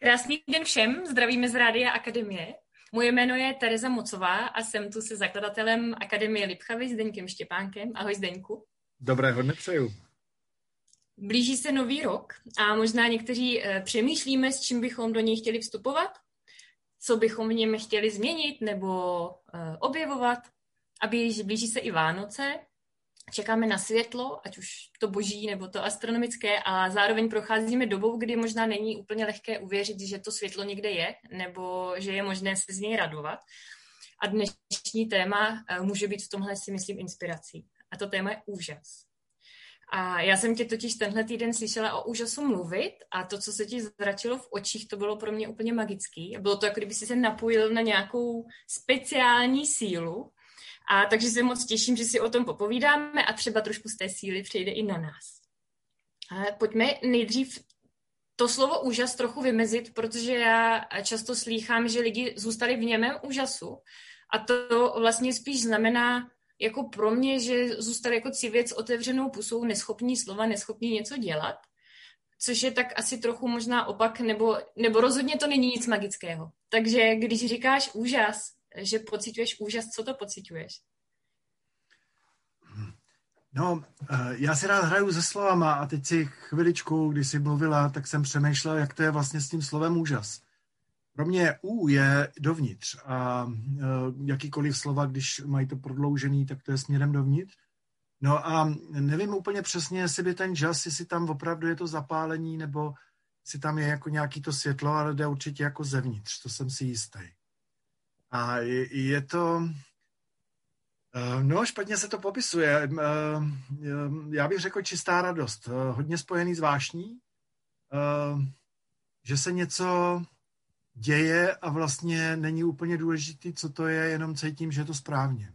Krásný den všem, zdravíme z Rádia Akademie. Moje jméno je Tereza Mocová a jsem tu se zakladatelem Akademie Lipchavy s Deňkem Štěpánkem. Ahoj Zdeňku. Dobré hodně přeju. Blíží se nový rok a možná někteří e, přemýšlíme, s čím bychom do něj chtěli vstupovat, co bychom v něm chtěli změnit nebo e, objevovat. A blíží, blíží se i Vánoce, čekáme na světlo, ať už to boží nebo to astronomické a zároveň procházíme dobou, kdy možná není úplně lehké uvěřit, že to světlo někde je nebo že je možné se z něj radovat. A dnešní téma eh, může být v tomhle si myslím inspirací. A to téma je úžas. A já jsem tě totiž tenhle týden slyšela o úžasu mluvit a to, co se ti zračilo v očích, to bylo pro mě úplně magický. Bylo to, jako kdyby si se napojil na nějakou speciální sílu, a takže se moc těším, že si o tom popovídáme a třeba trošku z té síly přejde i na nás. Ale pojďme nejdřív to slovo úžas trochu vymezit, protože já často slýchám, že lidi zůstali v němém úžasu a to vlastně spíš znamená jako pro mě, že zůstali jako civěc otevřenou pusou, neschopní slova, neschopní něco dělat, což je tak asi trochu možná opak, nebo, nebo rozhodně to není nic magického. Takže když říkáš úžas, že pocituješ úžas, co to pocituješ? No, eh, já si rád hraju se slovama a teď si chviličku, když jsi mluvila, tak jsem přemýšlel, jak to je vlastně s tím slovem úžas. Pro mě U je dovnitř a eh, jakýkoliv slova, když mají to prodloužený, tak to je směrem dovnitř. No a nevím úplně přesně, jestli by ten žas, jestli tam opravdu je to zapálení, nebo jestli tam je jako nějaký to světlo, ale jde určitě jako zevnitř, to jsem si jistý. A je, je to, no špatně se to popisuje. Eh, já bych řekl čistá radost, eh, hodně spojený s vášní, že se něco děje a vlastně není úplně důležitý, co to je, jenom cítím, že je to správně.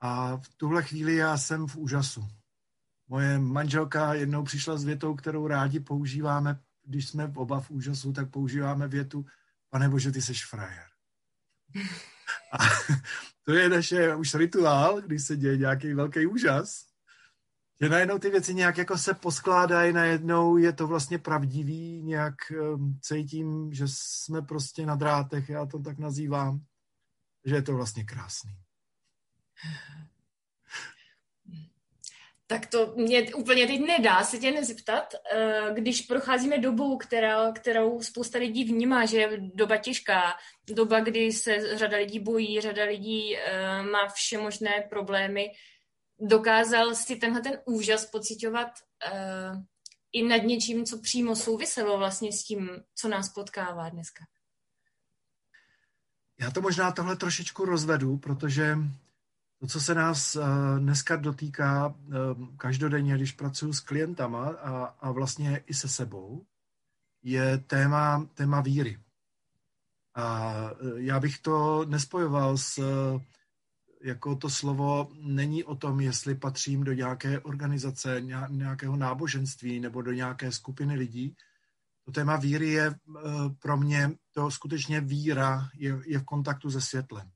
A v tuhle chvíli já jsem v úžasu. Moje manželka jednou přišla s větou, kterou rádi používáme, když jsme oba v úžasu, tak používáme větu, pane bože, ty seš frajer. A to je naše už rituál, když se děje nějaký velký úžas, že najednou ty věci nějak jako se poskládají, najednou je to vlastně pravdivý, nějak um, cítím, že jsme prostě na drátech, já to tak nazývám, že je to vlastně krásný. Tak to mě úplně teď nedá se tě nezeptat, eh, když procházíme dobu, která, kterou spousta lidí vnímá, že je doba těžká, doba, kdy se řada lidí bojí, řada lidí eh, má vše možné problémy, dokázal si tenhle ten úžas pocitovat eh, i nad něčím, co přímo souviselo vlastně s tím, co nás potkává dneska? Já to možná tohle trošičku rozvedu, protože to, co se nás eh, dneska dotýká eh, každodenně, když pracuji s klientama a, a vlastně i se sebou, je téma, téma víry. A eh, já bych to nespojoval s, jako to slovo není o tom, jestli patřím do nějaké organizace, nějakého náboženství nebo do nějaké skupiny lidí. To téma víry je pro mě, to skutečně víra je, je v kontaktu se světlem.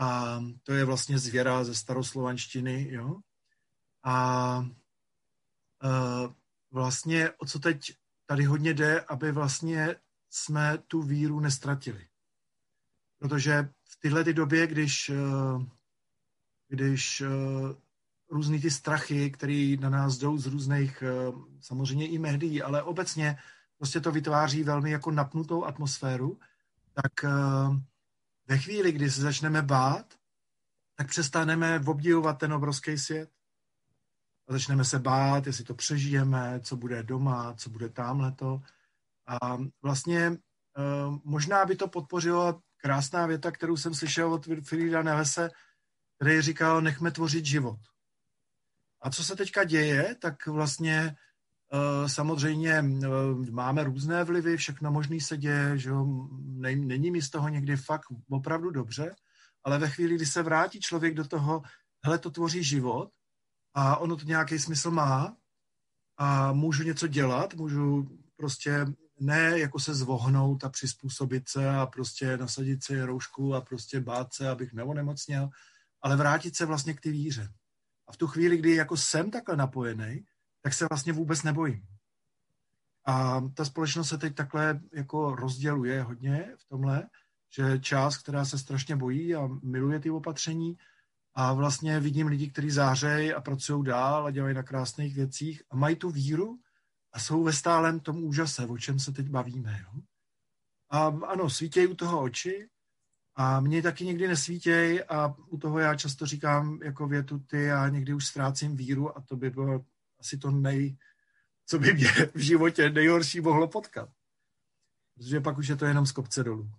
A to je vlastně zvěra ze staroslovanštiny, jo. A, a vlastně o co teď tady hodně jde, aby vlastně jsme tu víru nestratili. Protože v tyhle ty době, když, když různý ty strachy, které na nás jdou z různých, samozřejmě i médií, ale obecně prostě to vytváří velmi jako napnutou atmosféru, tak ve chvíli, kdy se začneme bát, tak přestaneme obdivovat ten obrovský svět. A začneme se bát, jestli to přežijeme, co bude doma, co bude tamhleto. A vlastně eh, možná by to podpořilo krásná věta, kterou jsem slyšel od Frieda Nevese, který říkal, nechme tvořit život. A co se teďka děje, tak vlastně samozřejmě eh, máme různé vlivy, všechno možný se děje, že není mi z toho někdy fakt opravdu dobře, ale ve chvíli, kdy se vrátí člověk do toho, hele, to tvoří život a ono to nějaký smysl má a můžu něco dělat, můžu prostě ne jako se zvohnout a přizpůsobit se a prostě nasadit si roušku a prostě bát se, abych neonemocněl, ale vrátit se vlastně k ty víře. A v tu chvíli, kdy jako jsem takhle napojený, tak se vlastně vůbec nebojím. A ta společnost se teď takhle jako rozděluje hodně v tomhle, že část, která se strašně bojí a miluje ty opatření, a vlastně vidím lidi, kteří zářejí a pracují dál a dělají na krásných věcích a mají tu víru a jsou ve stálem tom úžase, o čem se teď bavíme. Jo? A ano, svítějí u toho oči a mě taky někdy nesvítějí a u toho já často říkám jako větu ty, já někdy už ztrácím víru a to by bylo asi to nej, co by mě v životě nejhorší mohlo potkat. Protože pak už je to jenom z kopce dolů.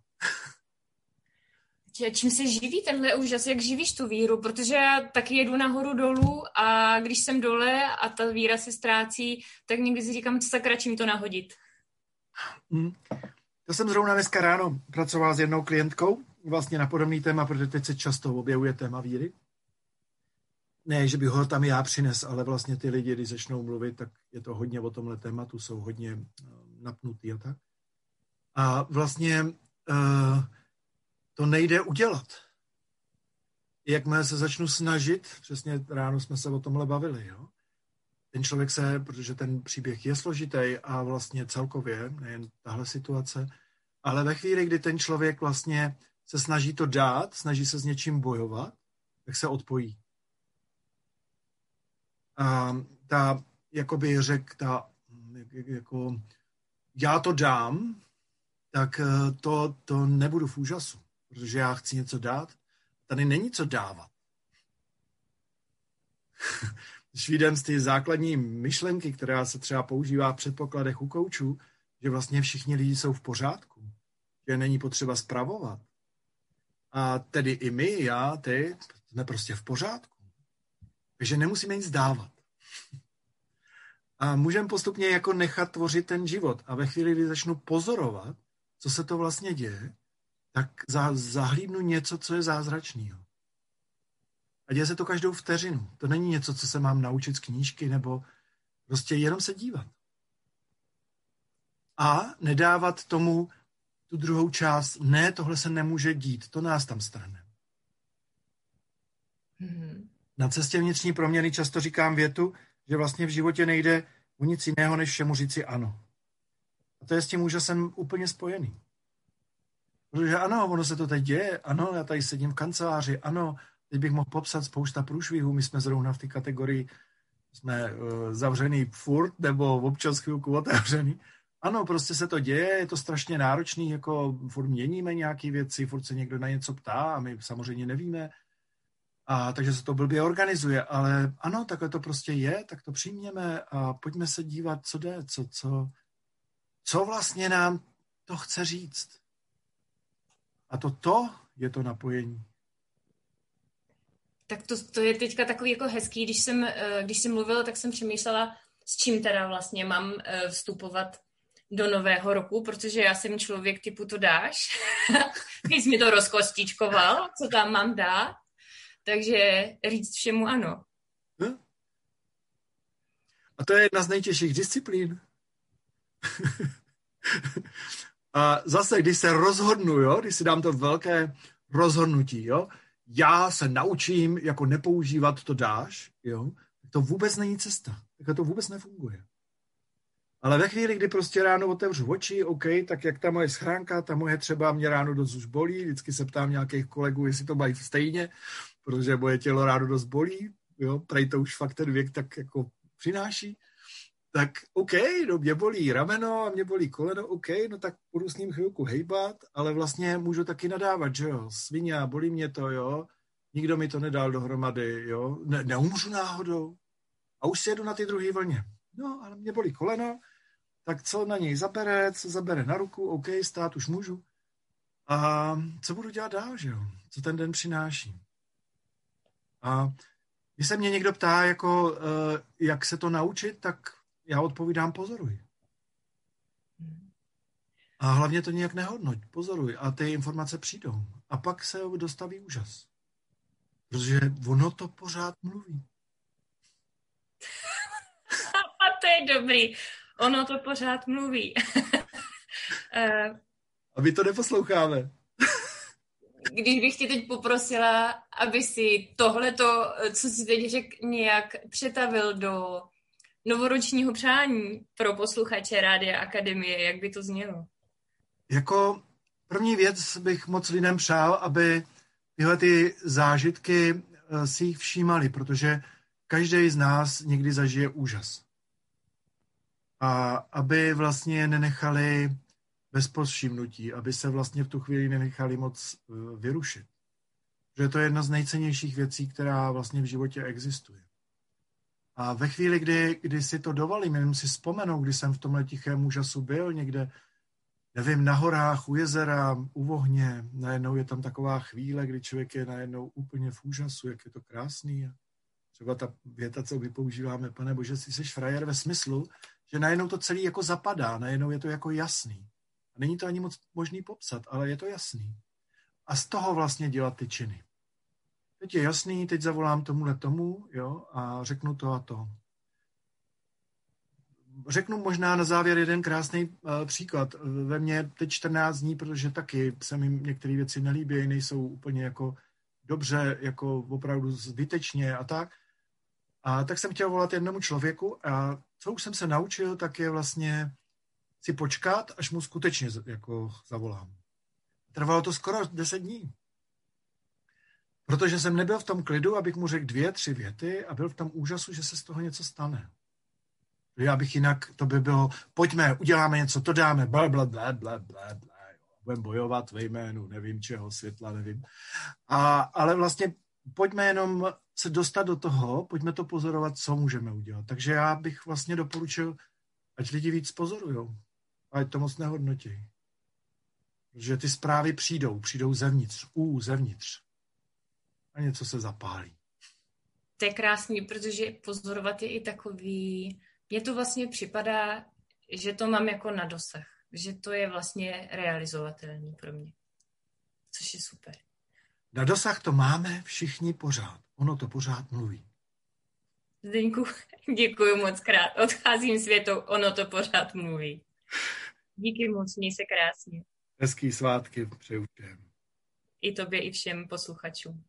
Čím se živí tenhle úžas, jak živíš tu víru? Protože já taky jedu nahoru dolů a když jsem dole a ta víra se ztrácí, tak někdy si říkám, co sakra, čím to nahodit. Hmm. To jsem zrovna dneska ráno pracoval s jednou klientkou, vlastně na podobný téma, protože teď se často objevuje téma víry. Ne, že bych ho tam já přines, ale vlastně ty lidi, když začnou mluvit, tak je to hodně o tomhle tématu, jsou hodně eh, napnutý a tak. A vlastně uh, to nejde udělat. Jakmile se začnu snažit, přesně ráno jsme se o tomhle bavili, jo? ten člověk se, protože ten příběh je složitý a vlastně celkově, nejen tahle situace, ale ve chvíli, kdy ten člověk vlastně se snaží to dát, snaží se s něčím bojovat, tak se odpojí. A ta, jakoby řek, ta, jako, já to dám, tak eh, to, to nebudu v úžasu protože já chci něco dát. Tady není co dávat. Když vidím z ty základní myšlenky, která se třeba používá v předpokladech u koučů, že vlastně všichni lidi jsou v pořádku, že není potřeba spravovat. A tedy i my, já, ty, jsme prostě v pořádku. Takže nemusíme nic dávat. A můžeme postupně jako nechat tvořit ten život. A ve chvíli, kdy začnu pozorovat, co se to vlastně děje, tak za, zahlídnu něco, co je zázračného. A děje se to každou vteřinu. To není něco, co se mám naučit z knížky, nebo prostě jenom se dívat. A nedávat tomu tu druhou část, ne, tohle se nemůže dít, to nás tam strhne. Mm-hmm. Na cestě vnitřní proměny často říkám větu, že vlastně v životě nejde o nic jiného, než všemu říci ano. A to je s tím úžasem úplně spojený. Protože ano, ono se to teď děje, ano, já tady sedím v kanceláři, ano, teď bych mohl popsat spousta průšvihů, my jsme zrovna v té kategorii, jsme uh, zavřený furt, nebo občas chvilku otevřený. Ano, prostě se to děje, je to strašně náročný, jako furt měníme nějaké věci, furt se někdo na něco ptá a my samozřejmě nevíme. A takže se to blbě organizuje, ale ano, takhle to prostě je, tak to přijměme a pojďme se dívat, co jde, co, co, co vlastně nám to chce říct. A to to je to napojení. Tak to, to je teďka takový jako hezký, když jsem, eh, když jsem mluvila, tak jsem přemýšlela, s čím teda vlastně mám eh, vstupovat do nového roku, protože já jsem člověk typu to dáš. Ty jsi mi to rozkostičkoval, co tam mám dát. Takže říct všemu ano. Hm? A to je jedna z nejtěžších disciplín. A zase, když se rozhodnu, jo, když si dám to velké rozhodnutí, jo, já se naučím jako nepoužívat to dáš, jo, to vůbec není cesta. Tak to vůbec nefunguje. Ale ve chvíli, kdy prostě ráno otevřu oči, OK, tak jak ta moje schránka, ta moje třeba mě ráno dost už bolí, vždycky se ptám nějakých kolegů, jestli to mají stejně, protože moje tělo ráno dost bolí, jo, prej to už fakt ten věk tak jako přináší tak OK, no mě bolí rameno a mě bolí koleno, OK, no tak budu s ním chvilku hejbat, ale vlastně můžu taky nadávat, že jo, svině, bolí mě to, jo, nikdo mi to nedal dohromady, jo, ne, neumřu náhodou a už si jedu na ty druhé vlně. No, ale mě bolí koleno, tak co na něj zabere, co zabere na ruku, OK, stát už můžu. A co budu dělat dál, že jo, co ten den přináší. A když se mě někdo ptá, jako, eh, jak se to naučit, tak já odpovídám pozoruj. A hlavně to nějak nehodnoť, pozoruj a ty informace přijdou. A pak se dostaví úžas. Protože ono to pořád mluví. a to je dobrý. Ono to pořád mluví. Eh, a my to neposloucháme. Když bych tě teď poprosila, aby si tohleto, co si teď řekl, nějak přetavil do novoročního přání pro posluchače Rádia Akademie, jak by to znělo? Jako první věc bych moc lidem přál, aby tyhle ty zážitky eh, si jich všímali, protože každý z nás někdy zažije úžas. A aby vlastně nenechali bez povšimnutí, aby se vlastně v tu chvíli nenechali moc eh, vyrušit. Že to je jedna z nejcennějších věcí, která vlastně v životě existuje. A ve chvíli, kdy, kdy si to dovolím, jenom si vzpomenu, kdy jsem v tomhle tichém úžasu byl někde, nevím, na horách, u jezera, u vohně, najednou je tam taková chvíle, kdy člověk je najednou úplně v úžasu, jak je to krásný. A třeba ta věta, co my používáme, pane Bože, si jsi frajer ve smyslu, že najednou to celé jako zapadá, najednou je to jako jasný. Není to ani moc možný popsat, ale je to jasný. A z toho vlastně dělat ty činy. Teď je jasný, teď zavolám tomuhle tomu, jo, a řeknu to a to. Řeknu možná na závěr jeden krásný uh, příklad. Ve mně teď 14 dní, protože taky se mi některé věci nelíbí, nejsou úplně jako dobře, jako opravdu zbytečně a tak. A tak jsem chtěl volat jednomu člověku a co už jsem se naučil, tak je vlastně si počkat, až mu skutečně jako zavolám. Trvalo to skoro 10 dní. Protože jsem nebyl v tom klidu, abych mu řekl dvě, tři věty a byl v tom úžasu, že se z toho něco stane. Já bych jinak, to by bylo, pojďme, uděláme něco, to dáme, bla, bla, bla, bla, bla, bla. Budeme bojovat ve jménu, nevím čeho, světla, nevím. A, ale vlastně pojďme jenom se dostat do toho, pojďme to pozorovat, co můžeme udělat. Takže já bych vlastně doporučil, ať lidi víc pozorujou, ať to moc nehodnotí. Protože ty zprávy přijdou, přijdou zevnitř, u, zevnitř. A něco se zapálí. To je krásný, protože pozorovat je i takový, mně to vlastně připadá, že to mám jako na dosah, že to je vlastně realizovatelný pro mě, což je super. Na dosah to máme všichni pořád. Ono to pořád mluví. Zdeňku, děkuji moc krát. Odcházím světou, ono to pořád mluví. Díky moc, měj se krásně. Hezký svátky přeju všem. I tobě, i všem posluchačům.